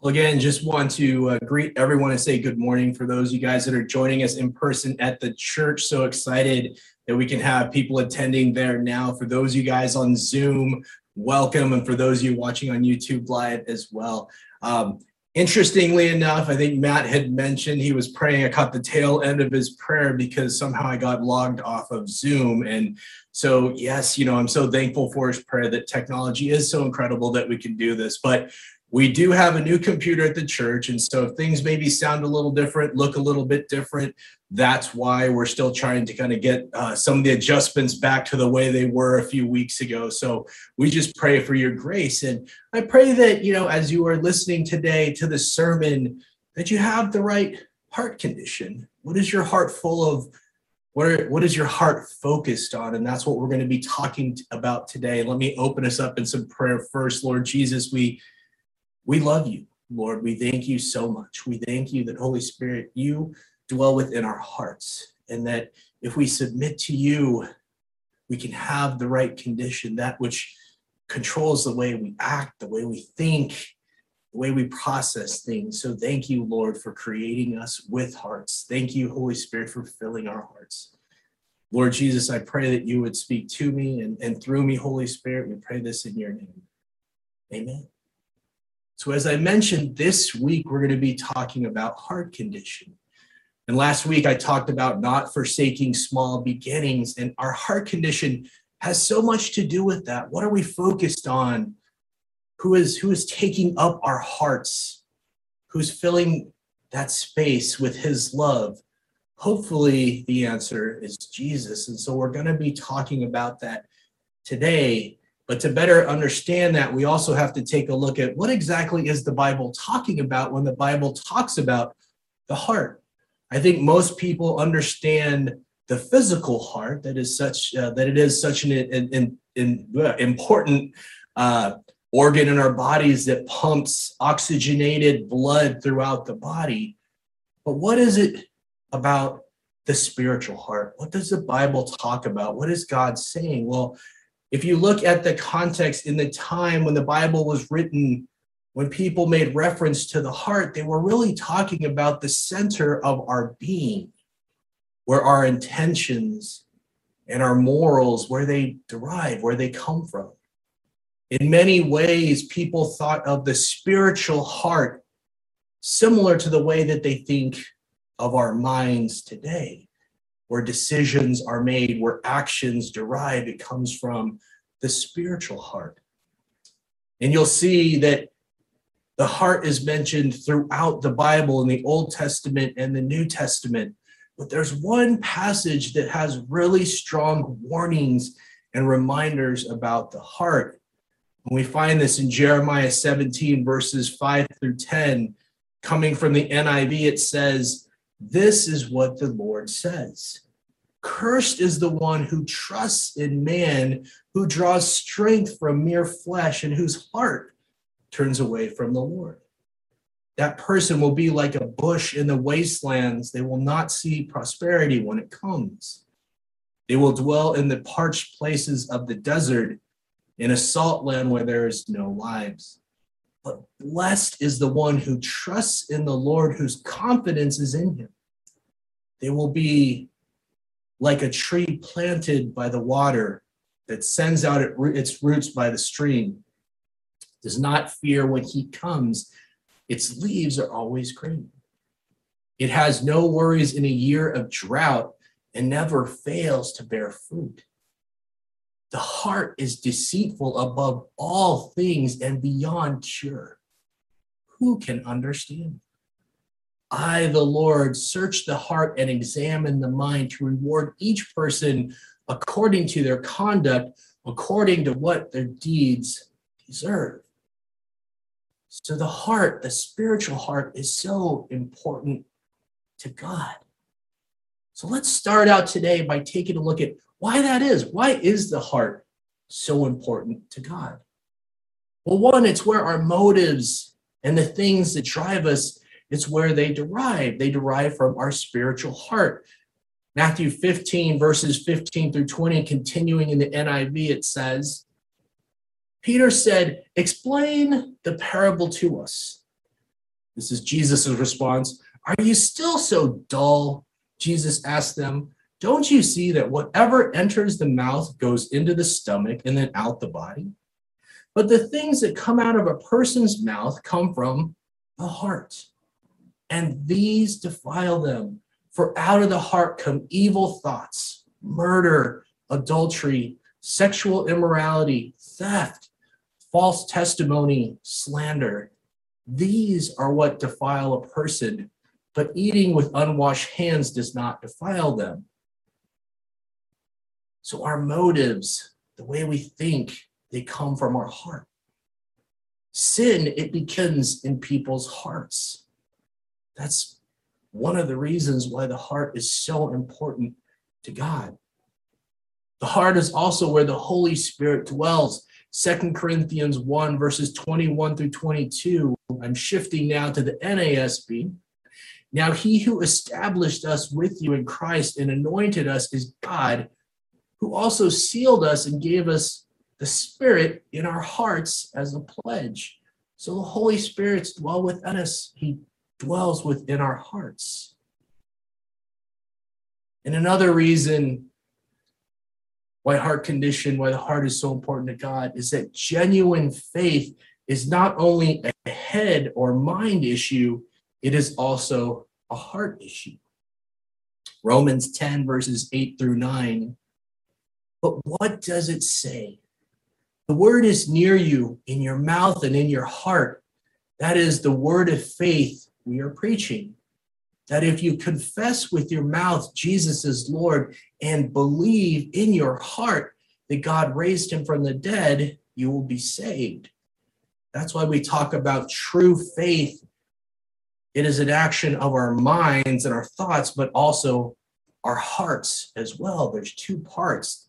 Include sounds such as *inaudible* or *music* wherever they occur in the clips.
Well, again, just want to uh, greet everyone and say good morning for those you guys that are joining us in person at the church. So excited that we can have people attending there now. For those you guys on Zoom, welcome. And for those you watching on YouTube Live as well. Um, interestingly enough, I think Matt had mentioned he was praying. I caught the tail end of his prayer because somehow I got logged off of Zoom. And so, yes, you know, I'm so thankful for his prayer that technology is so incredible that we can do this. But we do have a new computer at the church and so if things maybe sound a little different look a little bit different that's why we're still trying to kind of get uh, some of the adjustments back to the way they were a few weeks ago. So we just pray for your grace and i pray that you know as you are listening today to the sermon that you have the right heart condition. What is your heart full of? What, are, what is your heart focused on? And that's what we're going to be talking about today. Let me open us up in some prayer first. Lord jesus we we love you, Lord. We thank you so much. We thank you that, Holy Spirit, you dwell within our hearts, and that if we submit to you, we can have the right condition, that which controls the way we act, the way we think, the way we process things. So thank you, Lord, for creating us with hearts. Thank you, Holy Spirit, for filling our hearts. Lord Jesus, I pray that you would speak to me and, and through me, Holy Spirit. We pray this in your name. Amen. So, as I mentioned, this week we're going to be talking about heart condition. And last week I talked about not forsaking small beginnings, and our heart condition has so much to do with that. What are we focused on? Who is who is taking up our hearts? Who's filling that space with his love? Hopefully, the answer is Jesus. And so we're going to be talking about that today. But to better understand that, we also have to take a look at what exactly is the Bible talking about when the Bible talks about the heart. I think most people understand the physical heart that is such uh, that it is such an, an, an, an uh, important uh, organ in our bodies that pumps oxygenated blood throughout the body. But what is it about the spiritual heart? What does the Bible talk about? What is God saying? Well, if you look at the context in the time when the Bible was written, when people made reference to the heart, they were really talking about the center of our being, where our intentions and our morals, where they derive, where they come from. In many ways, people thought of the spiritual heart similar to the way that they think of our minds today where decisions are made, where actions derive. It comes from the spiritual heart. And you'll see that the heart is mentioned throughout the Bible in the Old Testament and the New Testament. But there's one passage that has really strong warnings and reminders about the heart. And we find this in Jeremiah 17, verses 5 through 10. Coming from the NIV, it says, this is what the Lord says. Cursed is the one who trusts in man, who draws strength from mere flesh, and whose heart turns away from the Lord. That person will be like a bush in the wastelands. They will not see prosperity when it comes. They will dwell in the parched places of the desert, in a salt land where there is no lives. But blessed is the one who trusts in the Lord, whose confidence is in him. They will be like a tree planted by the water that sends out its roots by the stream. Does not fear when heat comes, its leaves are always green. It has no worries in a year of drought and never fails to bear fruit. The heart is deceitful above all things and beyond cure. Who can understand? I, the Lord, search the heart and examine the mind to reward each person according to their conduct, according to what their deeds deserve. So, the heart, the spiritual heart, is so important to God. So, let's start out today by taking a look at why that is. Why is the heart so important to God? Well, one, it's where our motives and the things that drive us it's where they derive. They derive from our spiritual heart. Matthew 15, verses 15 through 20, continuing in the NIV, it says, Peter said, Explain the parable to us. This is Jesus' response. Are you still so dull? Jesus asked them. Don't you see that whatever enters the mouth goes into the stomach and then out the body? But the things that come out of a person's mouth come from the heart, and these defile them. For out of the heart come evil thoughts, murder, adultery, sexual immorality, theft, false testimony, slander. These are what defile a person, but eating with unwashed hands does not defile them. So our motives, the way we think, they come from our heart. Sin, it begins in people's hearts. That's one of the reasons why the heart is so important to God. The heart is also where the Holy Spirit dwells. Second Corinthians 1, verses 21 through 22. I'm shifting now to the NASB. Now, he who established us with you in Christ and anointed us is God, who also sealed us and gave us the Spirit in our hearts as a pledge. So the Holy Spirit dwells within us. He dwells within our hearts. And another reason why heart condition, why the heart is so important to God, is that genuine faith is not only a head or mind issue, it is also a heart issue. Romans 10, verses 8 through 9. But what does it say? The word is near you, in your mouth and in your heart. That is the word of faith we are preaching that if you confess with your mouth Jesus is Lord and believe in your heart that God raised him from the dead, you will be saved. That's why we talk about true faith. It is an action of our minds and our thoughts, but also our hearts as well. There's two parts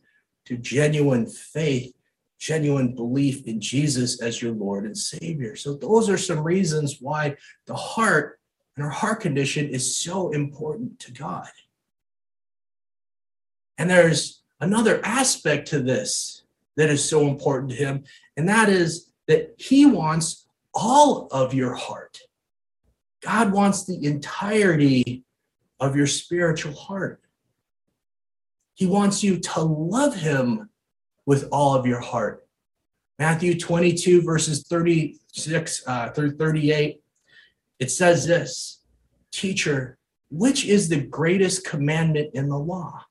to genuine faith, genuine belief in Jesus as your Lord and Savior. So, those are some reasons why the heart and our heart condition is so important to God. And there's another aspect to this that is so important to him, and that is that he wants all of your heart. God wants the entirety of your spiritual heart. He wants you to love him with all of your heart. Matthew 22, verses 36 uh, through 38 it says this Teacher, which is the greatest commandment in the law?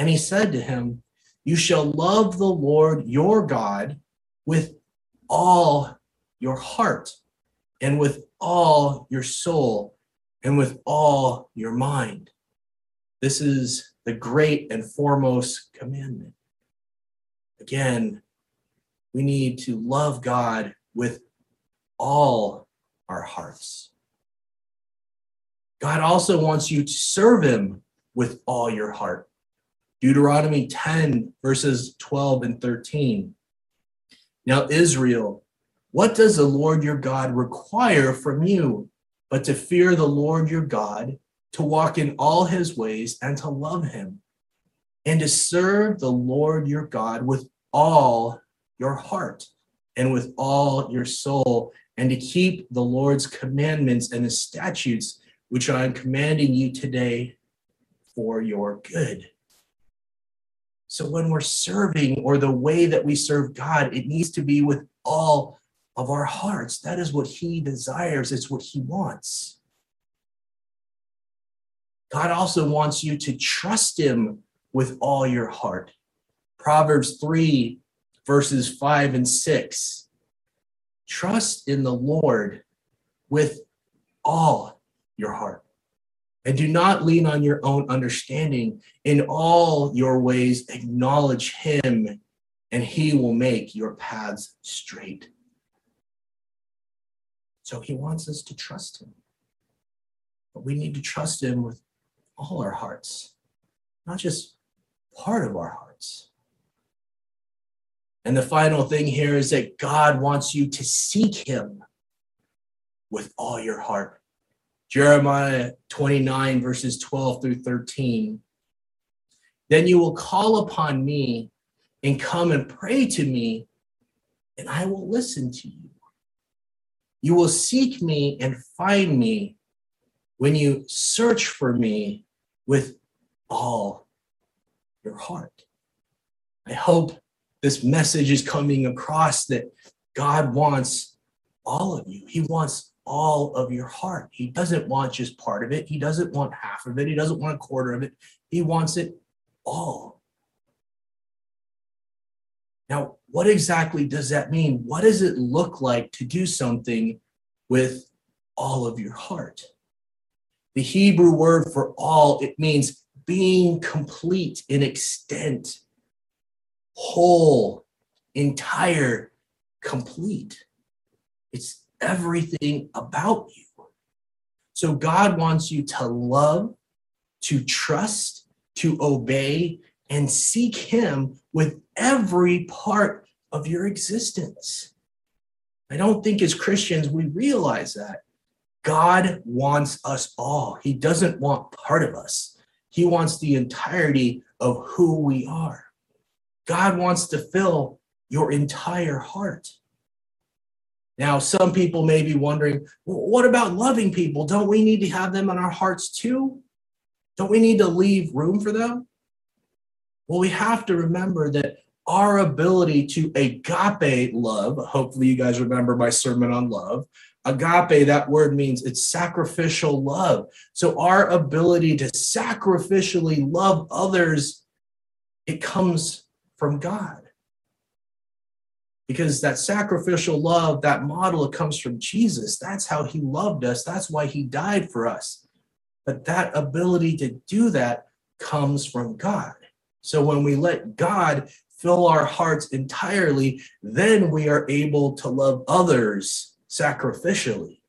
And he said to him, You shall love the Lord your God with all your heart, and with all your soul, and with all your mind. This is the great and foremost commandment. Again, we need to love God with all our hearts. God also wants you to serve him with all your heart. Deuteronomy 10, verses 12 and 13. Now, Israel, what does the Lord your God require from you but to fear the Lord your God, to walk in all his ways, and to love him, and to serve the Lord your God with all your heart and with all your soul and to keep the Lord's commandments and the statutes which I am commanding you today for your good. So when we're serving or the way that we serve God, it needs to be with all of our hearts. That is what He desires, it's what He wants. God also wants you to trust Him with all your heart. Proverbs 3, verses 5 and 6 Trust in the Lord with all your heart. And do not lean on your own understanding. In all your ways, acknowledge him, and he will make your paths straight. So he wants us to trust him. But we need to trust him with all our hearts, not just part of our hearts. And the final thing here is that God wants you to seek him with all your heart. Jeremiah 29, verses 12 through 13. Then you will call upon me and come and pray to me, and I will listen to you. You will seek me and find me when you search for me with all your heart. I hope this message is coming across that God wants all of you. He wants all of your heart. He doesn't want just part of it. He doesn't want half of it. He doesn't want a quarter of it. He wants it all. Now, what exactly does that mean? What does it look like to do something with all of your heart? The Hebrew word for all, it means being complete in extent, whole, entire, complete. It's everything about you. So God wants you to love, to trust, to obey, and seek Him with every part of your existence. I don't think as Christians we realize that. God wants us all. He doesn't want part of us. He wants the entirety of who we are. God wants to fill your entire heart. Now, some people may be wondering, well, what about loving people? Don't we need to have them in our hearts too? Don't we need to leave room for them? Well, we have to remember that our ability to agape love, hopefully, you guys remember my sermon on love. Agape, that word means it's sacrificial love. So, our ability to sacrificially love others, it comes from God. Because that sacrificial love, that model, it comes from Jesus. That's how he loved us. That's why he died for us. But that ability to do that comes from God. So when we let God fill our hearts entirely, then we are able to love others sacrificially.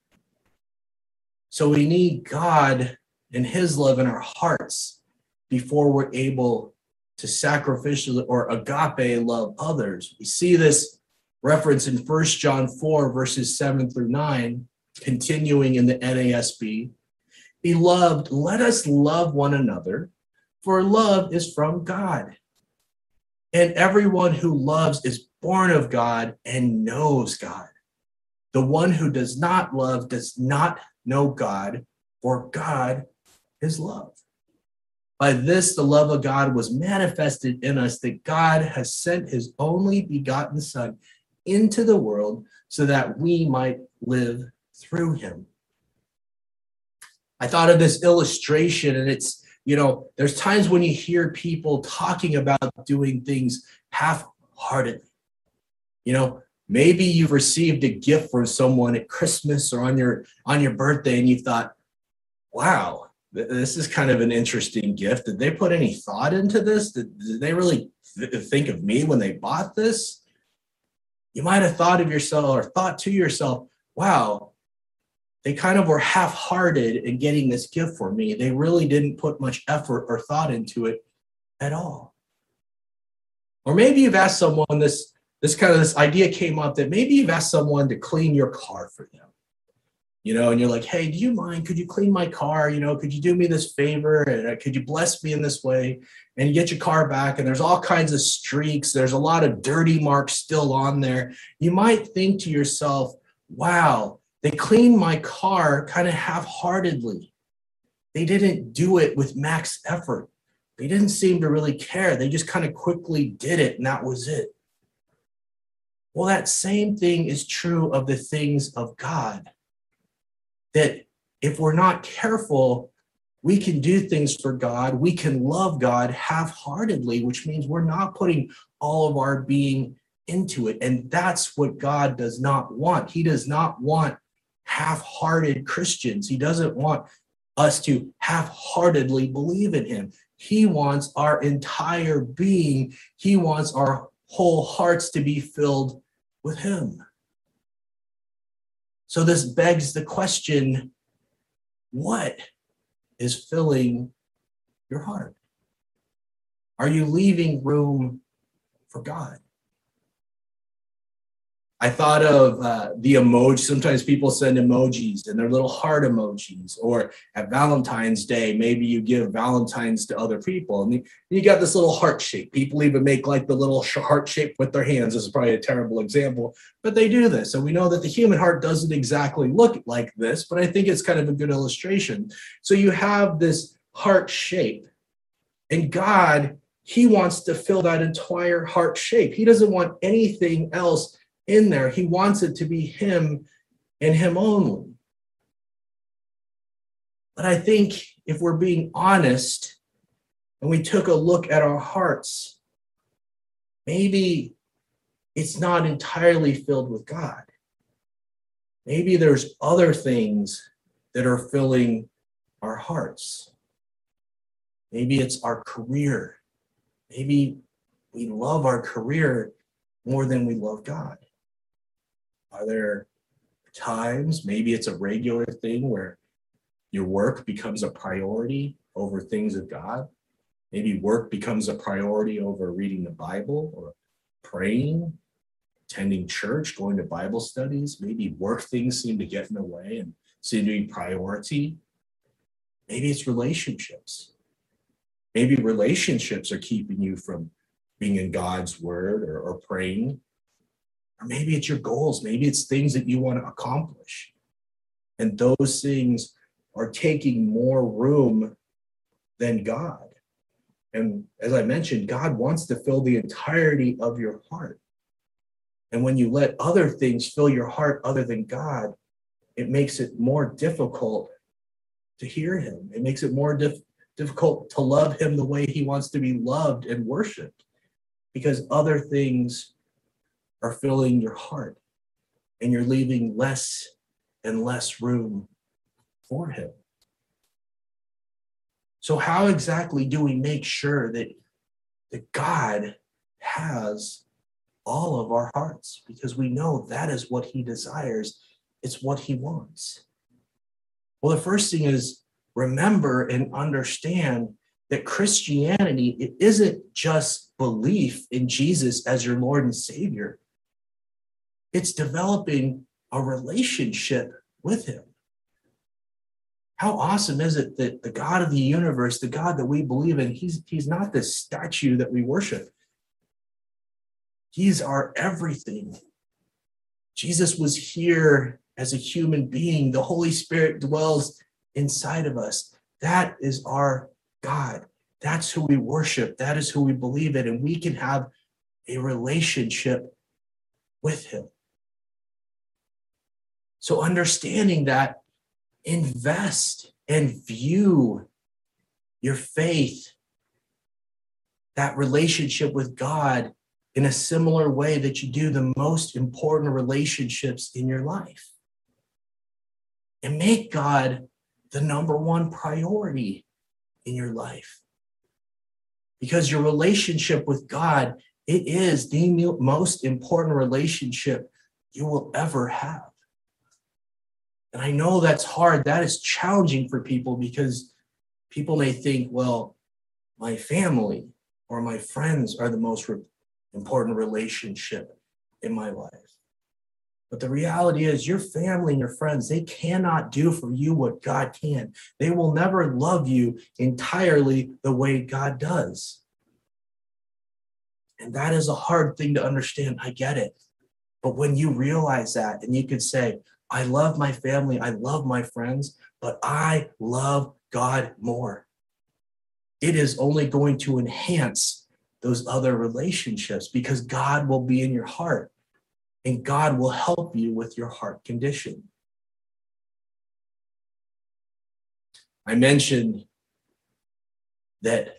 So we need God and his love in our hearts before we're able to sacrificially or agape love others. We see this reference in First John 4, verses 7 through 9, continuing in the NASB. Beloved, let us love one another, for love is from God. And everyone who loves is born of God and knows God. The one who does not love does not know God, for God is love. By this, the love of God was manifested in us that God has sent his only begotten Son into the world so that we might live through him. I thought of this illustration, and it's, you know, there's times when you hear people talking about doing things half heartedly. You know, maybe you've received a gift from someone at Christmas or on your on your birthday and you thought, "Wow, this is kind of an interesting gift. Did they put any thought into this? Did, did they really th- think of me when they bought this?" you might have thought of yourself or thought to yourself, wow, they kind of were half hearted in getting this gift for me. They really didn't put much effort or thought into it at all. Or maybe you've asked someone this, this kind of this idea came up that maybe you've asked someone to clean your car for them you know, and you're like, hey, do you mind? Could you clean my car? You know, could you do me this favor? And uh, could you bless me in this way? And you get your car back, and there's all kinds of streaks. There's a lot of dirty marks still on there. You might think to yourself, wow, they cleaned my car kind of half heartedly. They didn't do it with max effort. They didn't seem to really care. They just kind of quickly did it, and that was it. Well, that same thing is true of the things of God that if we're not careful, we can do things for God. We can love God half heartedly, which means we're not putting all of our being into it. And that's what God does not want. He does not want half hearted Christians. He doesn't want us to half heartedly believe in Him. He wants our entire being, He wants our whole hearts to be filled with Him. So this begs the question what is filling your heart? Are you leaving room for God? I thought of uh, the emoji. Sometimes people send emojis and they're little heart emojis. Or at Valentine's Day, maybe you give Valentines to other people. And you got this little heart shape. People even make like the little heart shape with their hands. This is probably a terrible example, but they do this. And we know that the human heart doesn't exactly look like this, but I think it's kind of a good illustration. So you have this heart shape. And God, He wants to fill that entire heart shape. He doesn't want anything else in there. He wants it to be Him and Him only. But I think if we're being honest and we took a look at our hearts, maybe it's not entirely filled with God. Maybe there's other things that are filling our hearts. Maybe it's our career. Maybe we love our career more than we love God. Are there times, maybe it's a regular thing where your work becomes a priority over things of God? Maybe work becomes a priority over reading the Bible or praying, attending church, going to Bible studies. Maybe work things seem to get in the way and seem to be priority. Maybe it's relationships. Maybe relationships are keeping you from being in God's word or, or praying. Or maybe it's your goals. Maybe it's things that you want to accomplish. And those things are taking more room than God. And as I mentioned, God wants to fill the entirety of your heart. And when you let other things fill your heart other than God, it makes it more difficult to hear Him. It makes it more dif- difficult to love Him the way He wants to be loved and worshiped because other things are filling your heart and you're leaving less and less room for him. So, how exactly do we make sure that, that God has all of our hearts? Because we know that is what he desires, it's what he wants. Well, the first thing is remember and understand that Christianity it isn't just belief in Jesus as your Lord and Savior. It's developing a relationship with him. How awesome is it that the God of the universe, the God that we believe in, he's, he's not this statue that we worship. He's our everything. Jesus was here as a human being. The Holy Spirit dwells inside of us. That is our God. That's who we worship. That is who we believe in. And we can have a relationship with him. So, understanding that, invest and view your faith, that relationship with God, in a similar way that you do the most important relationships in your life. And make God the number one priority in your life. Because your relationship with God, it is the most important relationship you will ever have. And I know that's hard. That is challenging for people because people may think, well, my family or my friends are the most re- important relationship in my life. But the reality is, your family and your friends, they cannot do for you what God can. They will never love you entirely the way God does. And that is a hard thing to understand. I get it. But when you realize that and you could say, I love my family, I love my friends, but I love God more. It is only going to enhance those other relationships because God will be in your heart and God will help you with your heart condition. I mentioned that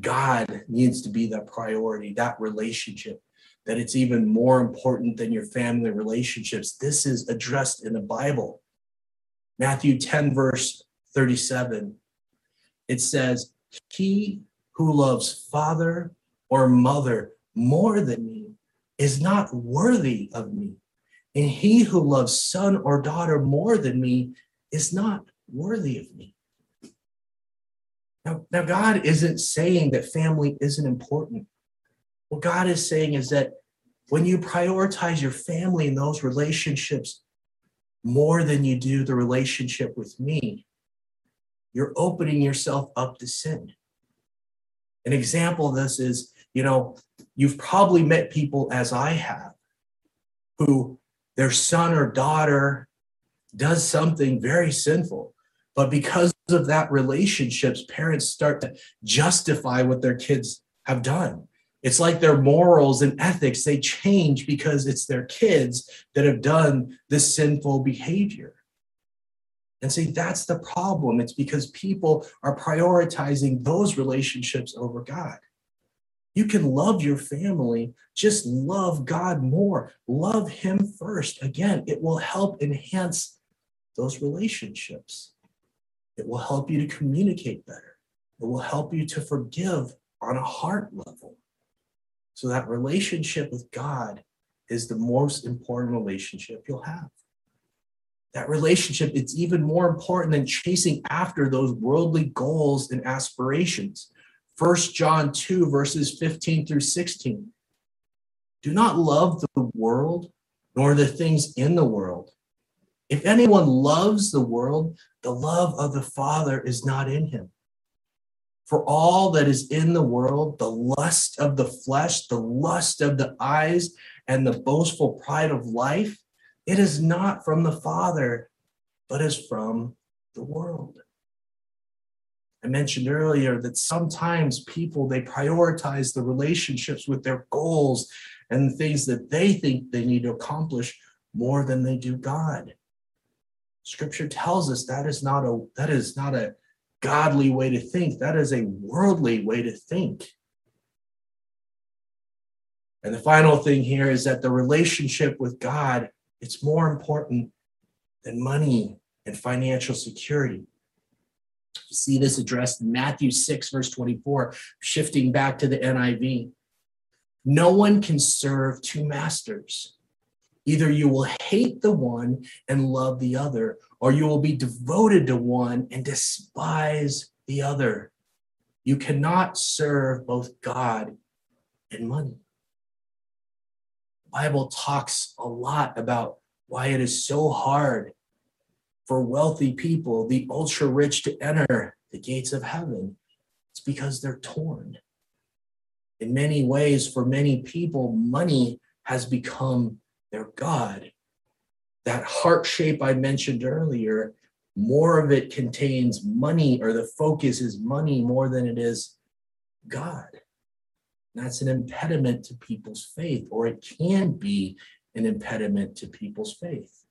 God needs to be the priority, that relationship that it's even more important than your family relationships. This is addressed in the Bible. Matthew 10, verse 37, it says, He who loves father or mother more than me is not worthy of me. And he who loves son or daughter more than me is not worthy of me. Now, now, God isn't saying that family isn't important. What God is saying is that when you prioritize your family and those relationships more than you do the relationship with me, you're opening yourself up to sin. An example of this is, you know, you've probably met people as I have who their son or daughter does something very sinful, but because of that relationships, parents start to justify what their kids have done. It's like their morals and ethics, they change because it's their kids that have done this sinful behavior. And see, that's the problem. It's because people are prioritizing those relationships over God. You can love your family, just love God more. Love Him first. Again, it will help enhance those relationships. It will help you to communicate better. It will help you to forgive on a heart level. So, that relationship with God is the most important relationship you'll have that relationship, it's even more important than chasing after those worldly goals and aspirations. First John 2, verses 15 through 16. Do not love the world nor the things in the world. If anyone loves the world, the love of the Father is not in him. For all that is in the world, the lust of the flesh, the lust of the eyes, and the boastful pride of life, it is not from the Father, but is from the world. I mentioned earlier that sometimes people they prioritize the relationships with their goals and things that they think they need to accomplish more than they do God. Scripture tells us that is not a that is not a godly way to think. That is a worldly way to think. And the final thing here is that the relationship with God it's more important than money and financial security. You see this addressed in Matthew 6, verse 24, shifting back to the NIV. No one can serve two masters. Either you will hate the one and love the other, or you will be devoted to one and despise the other. You cannot serve both God and money. Bible talks a lot about why it is so hard for wealthy people, the ultra rich, to enter the gates of heaven. It's because they're torn. In many ways, for many people, money has become their God. That heart shape I mentioned earlier, more of it contains money, or the focus is money more than it is God. That's an impediment to people's faith, or it can be an impediment to people's faith.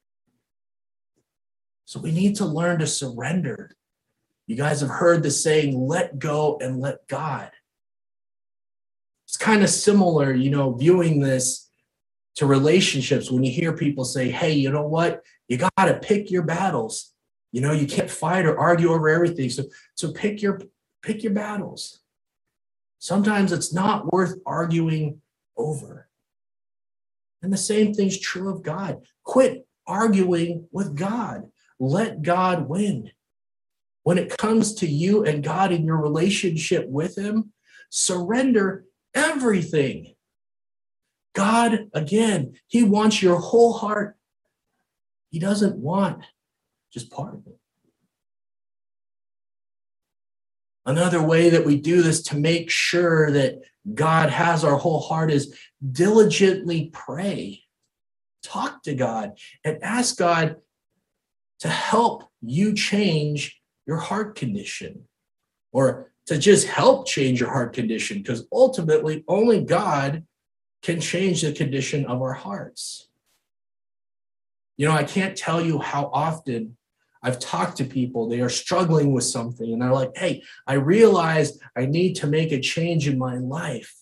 So we need to learn to surrender. You guys have heard the saying, let go and let God. It's kind of similar, you know, viewing this to relationships when you hear people say, hey, you know what? You got to pick your battles. You know, you can't fight or argue over everything. So, so pick your pick your battles. Sometimes it's not worth arguing over. And the same thing's true of God. Quit arguing with God. Let God win. When it comes to you and God in your relationship with Him, surrender everything. God, again, He wants your whole heart. He doesn't want just part of it. Another way that we do this to make sure that God has our whole heart is diligently pray. Talk to God and ask God to help you change your heart condition or to just help change your heart condition because ultimately only God can change the condition of our hearts. You know, I can't tell you how often I've talked to people, they are struggling with something, and they're like, hey, I realize I need to make a change in my life,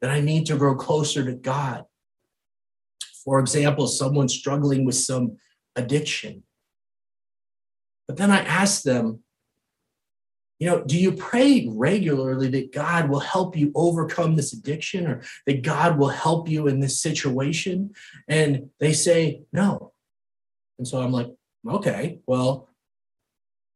that I need to grow closer to God. For example, someone struggling with some addiction. But then I ask them, you know, do you pray regularly that God will help you overcome this addiction or that God will help you in this situation? And they say, no. And so I'm like, Okay, well,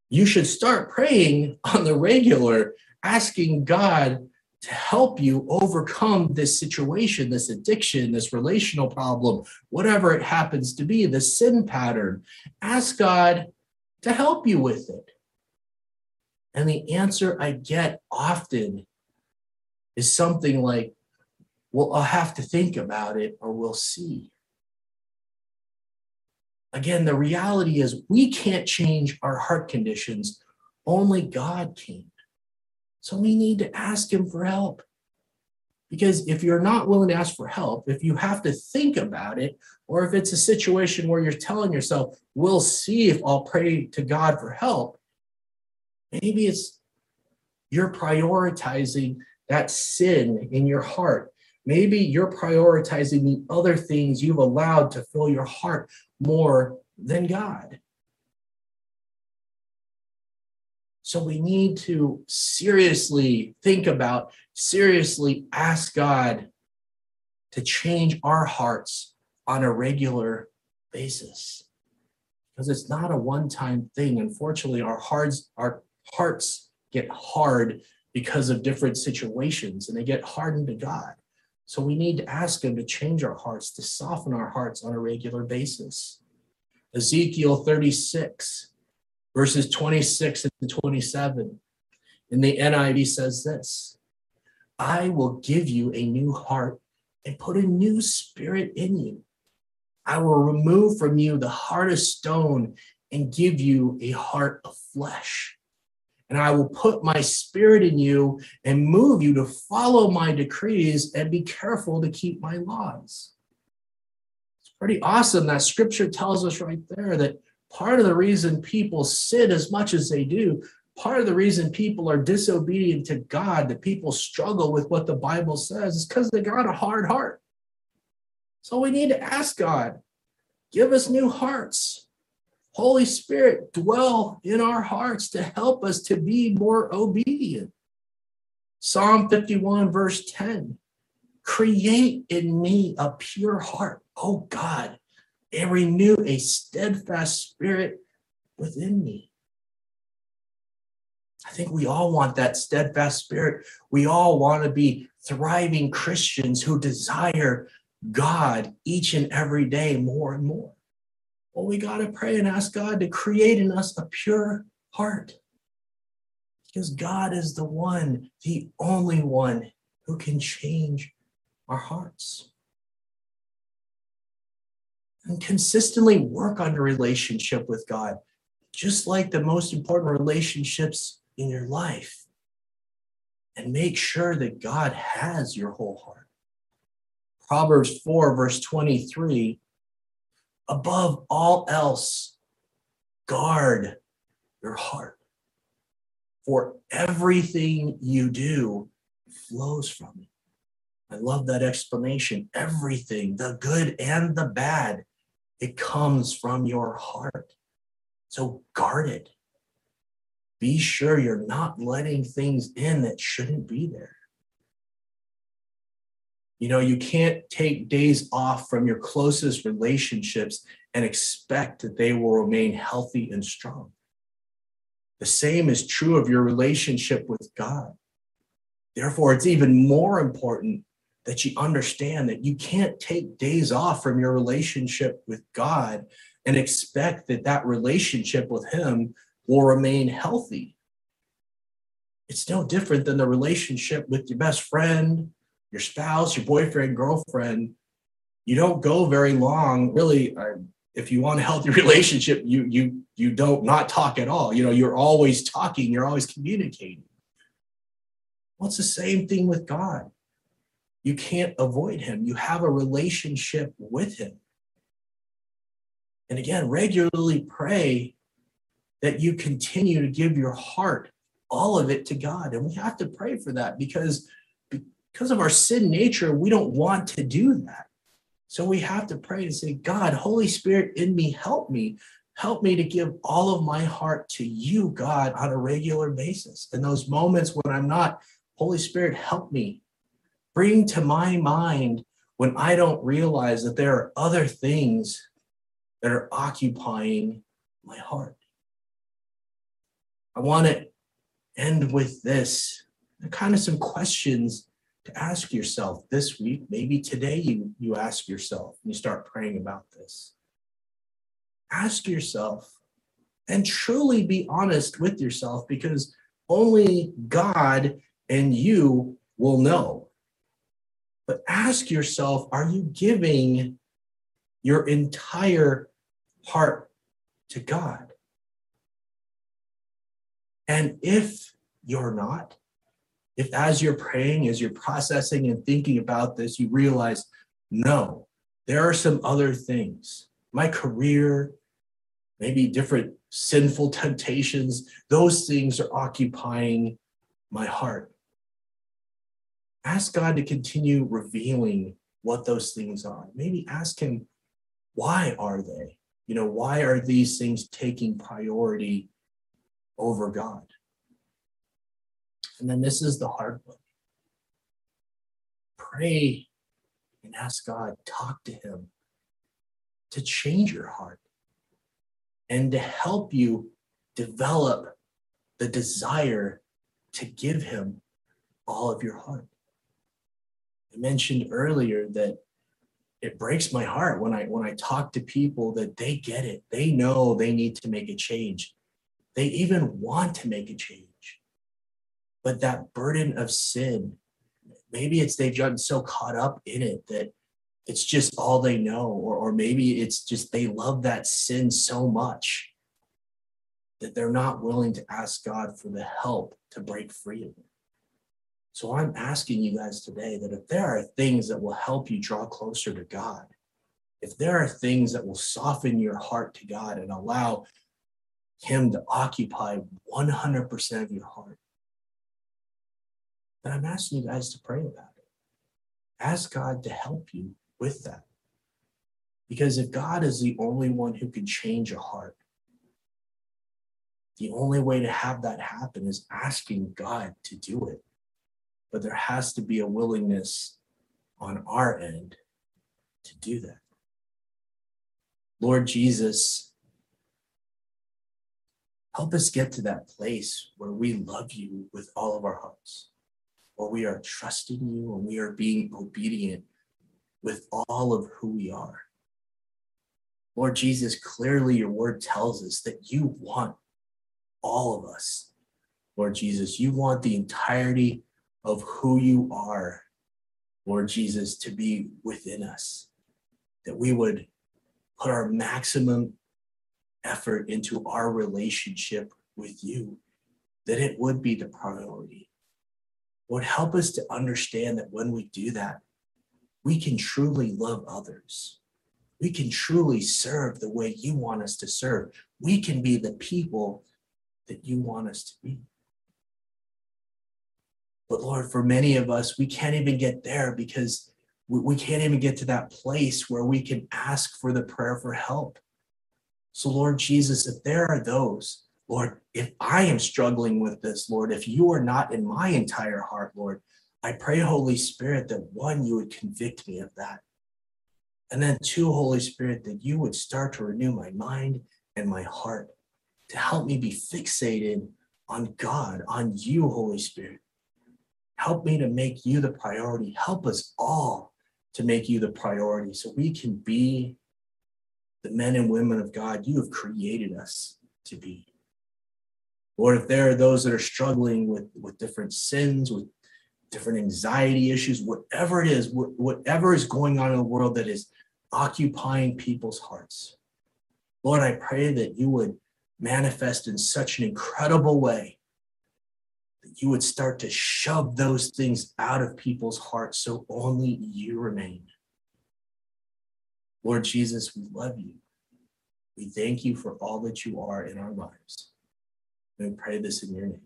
you should start praying *laughs* on the regular, asking God to help you overcome this situation, this addiction, this relational problem, whatever it happens to be, the sin pattern. Ask God to help you with it. And the answer I get often is something like, well, I'll have to think about it or we'll see. Again, the reality is we can't change our heart conditions, only God can. So we need to ask Him for help. Because if you're not willing to ask for help, if you have to think about it, or if it's a situation where you're telling yourself, we'll see if I'll pray to God for help, maybe it's you're prioritizing that sin in your heart. Maybe you're prioritizing the other things you've allowed to fill your heart more than God. So we need to seriously think about, seriously ask God to change our hearts on a regular basis. Because it's not a one-time thing. Unfortunately, our hearts, our hearts get hard because of different situations and they get hardened to God. So we need to ask Him to change our hearts, to soften our hearts on a regular basis. Ezekiel 36, verses 26 and 27. In the NIV says this I will give you a new heart and put a new spirit in you. I will remove from you the heart of stone and give you a heart of flesh and I will put my spirit in you and move you to follow my decrees and be careful to keep my laws. It's pretty awesome that scripture tells us right there that part of the reason people sin as much as they do, part of the reason people are disobedient to God, that people struggle with what the Bible says, is because they got a hard heart. So we need to ask God, give us new hearts. Holy Spirit, dwell in our hearts to help us to be more obedient. Psalm 51, verse 10 Create in me a pure heart, O God, and renew a steadfast spirit within me. I think we all want that steadfast spirit. We all want to be thriving Christians who desire God each and every day more and more. Well, we got to pray and ask God to create in us a pure heart. Because God is the one, the only one who can change our hearts. And consistently work on your relationship with God, just like the most important relationships in your life. And make sure that God has your whole heart. Proverbs 4, verse 23 above all else, guard your heart. For everything you do flows from it. I love that explanation. Everything, the good and the bad, it comes from your heart. So guard it. Be sure you're not letting things in that shouldn't be there. You know, you can't take days off from your closest relationships and expect that they will remain healthy and strong. The same is true of your relationship with God. Therefore, it's even more important that you understand that you can't take days off from your relationship with God and expect that that relationship with Him will remain healthy. It's no different than the relationship with your best friend, your spouse, your boyfriend, girlfriend, you don't go very long. Really, if you want a healthy *laughs* relationship, you you you don't not talk at all. You know, you're always talking. You're always communicating. Well, it's the same thing with God. You can't avoid Him. You have a relationship with Him. And again, regularly pray that you continue to give your heart, all of it to God. And we have to pray for that because because of our sin nature, we don't want to do that. So we have to pray and say, God, Holy Spirit in me, help me. Help me to give all of my heart to you, God, on a regular basis. In those moments when I'm not, Holy Spirit, help me. Bring to my mind when I don't realize that there are other things that are occupying my heart. I want to end with this kind of some questions to ask yourself this week. Maybe today you, you ask yourself and you start praying about this. Ask yourself and truly be honest with yourself because only God and you will know. But ask yourself are you giving your entire heart to God? And if you're not, if as you're praying, as you're processing and thinking about this, you realize, no, there are some other things. My career, maybe different sinful *laughs* temptations, those things are occupying my heart. Ask God to continue revealing what those things are. Maybe ask Him, why are they? You know, why are these things taking priority over God? And then this is the hard one. Pray and ask God, talk to Him to change your heart and to help you develop the desire to give Him all of your heart. I mentioned earlier that it breaks my heart when I when I talk to people that they get it. They know they need to make a change. They even want to make a change but that burden of sin, maybe it's they've gotten so caught up in it that it's just all they know, or, or maybe it's just they love that sin so much that they're not willing to ask God for the help to break free of it. So I'm asking you guys today that if there are things that will help you draw closer to God, if there are things that will soften your heart to God and allow Him to occupy 100% of your heart, then I'm asking you guys to pray about it. Ask God to help you with that. Because if God is the only one who can change a heart, the only way to have that happen is asking God to do it. But there has to be a willingness on our end to do that. Lord Jesus, help us get to that place where we love you with all of our hearts or we are trusting you and we are being obedient with all of who we are. Lord Jesus, clearly your word tells us that you want all of us. Lord Jesus, you want the entirety of who you are, Lord Jesus, to be within us, that we would put our maximum effort into our relationship with you, that it would be the priority. Lord, help us to understand that when we do that, we can truly love others. We can truly serve the way you want us to serve. We can be the people that you want us to be. But Lord, for many of us, we can't even get there because we, we can't even get to that place where we can ask for the prayer for help. So, Lord Jesus, if there are those Lord, if I am struggling with this, Lord, if you are not in my entire heart, Lord, I pray, Holy Spirit, that one, you would convict me of that. And then two, Holy Spirit, that you would start to renew my mind and my heart to help me be fixated on God, on you, Holy Spirit. Help me to make you the priority. Help us all to make you the priority so we can be the men and women of God you have created us to be. Lord, if there are those that are struggling with, with different sins, with different anxiety issues, whatever it is, whatever is going on in the world that is occupying people's hearts, Lord, I pray that you would manifest in such an incredible way that you would start to shove those things out of people's hearts so only you remain. Lord Jesus, we love you. We thank you for all that you are in our lives. We pray this in your name.